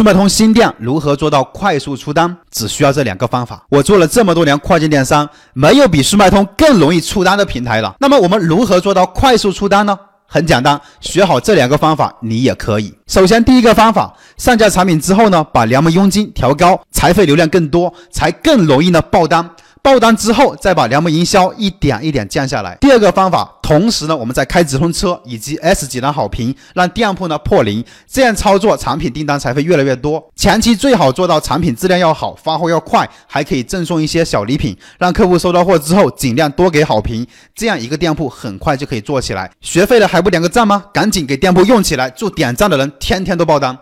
速卖通新店如何做到快速出单？只需要这两个方法。我做了这么多年跨境电商，没有比速卖通更容易出单的平台了。那么我们如何做到快速出单呢？很简单，学好这两个方法，你也可以。首先，第一个方法，上架产品之后呢，把联盟佣金调高，才费流量更多，才更容易呢爆单。爆单之后，再把良盟营销一点一点降下来。第二个方法，同时呢，我们再开直通车以及 S 级的好评，让店铺呢破零。这样操作，产品订单才会越来越多。前期最好做到产品质量要好，发货要快，还可以赠送一些小礼品，让客户收到货之后尽量多给好评。这样一个店铺很快就可以做起来。学废了还不点个赞吗？赶紧给店铺用起来！祝点赞的人天天都爆单。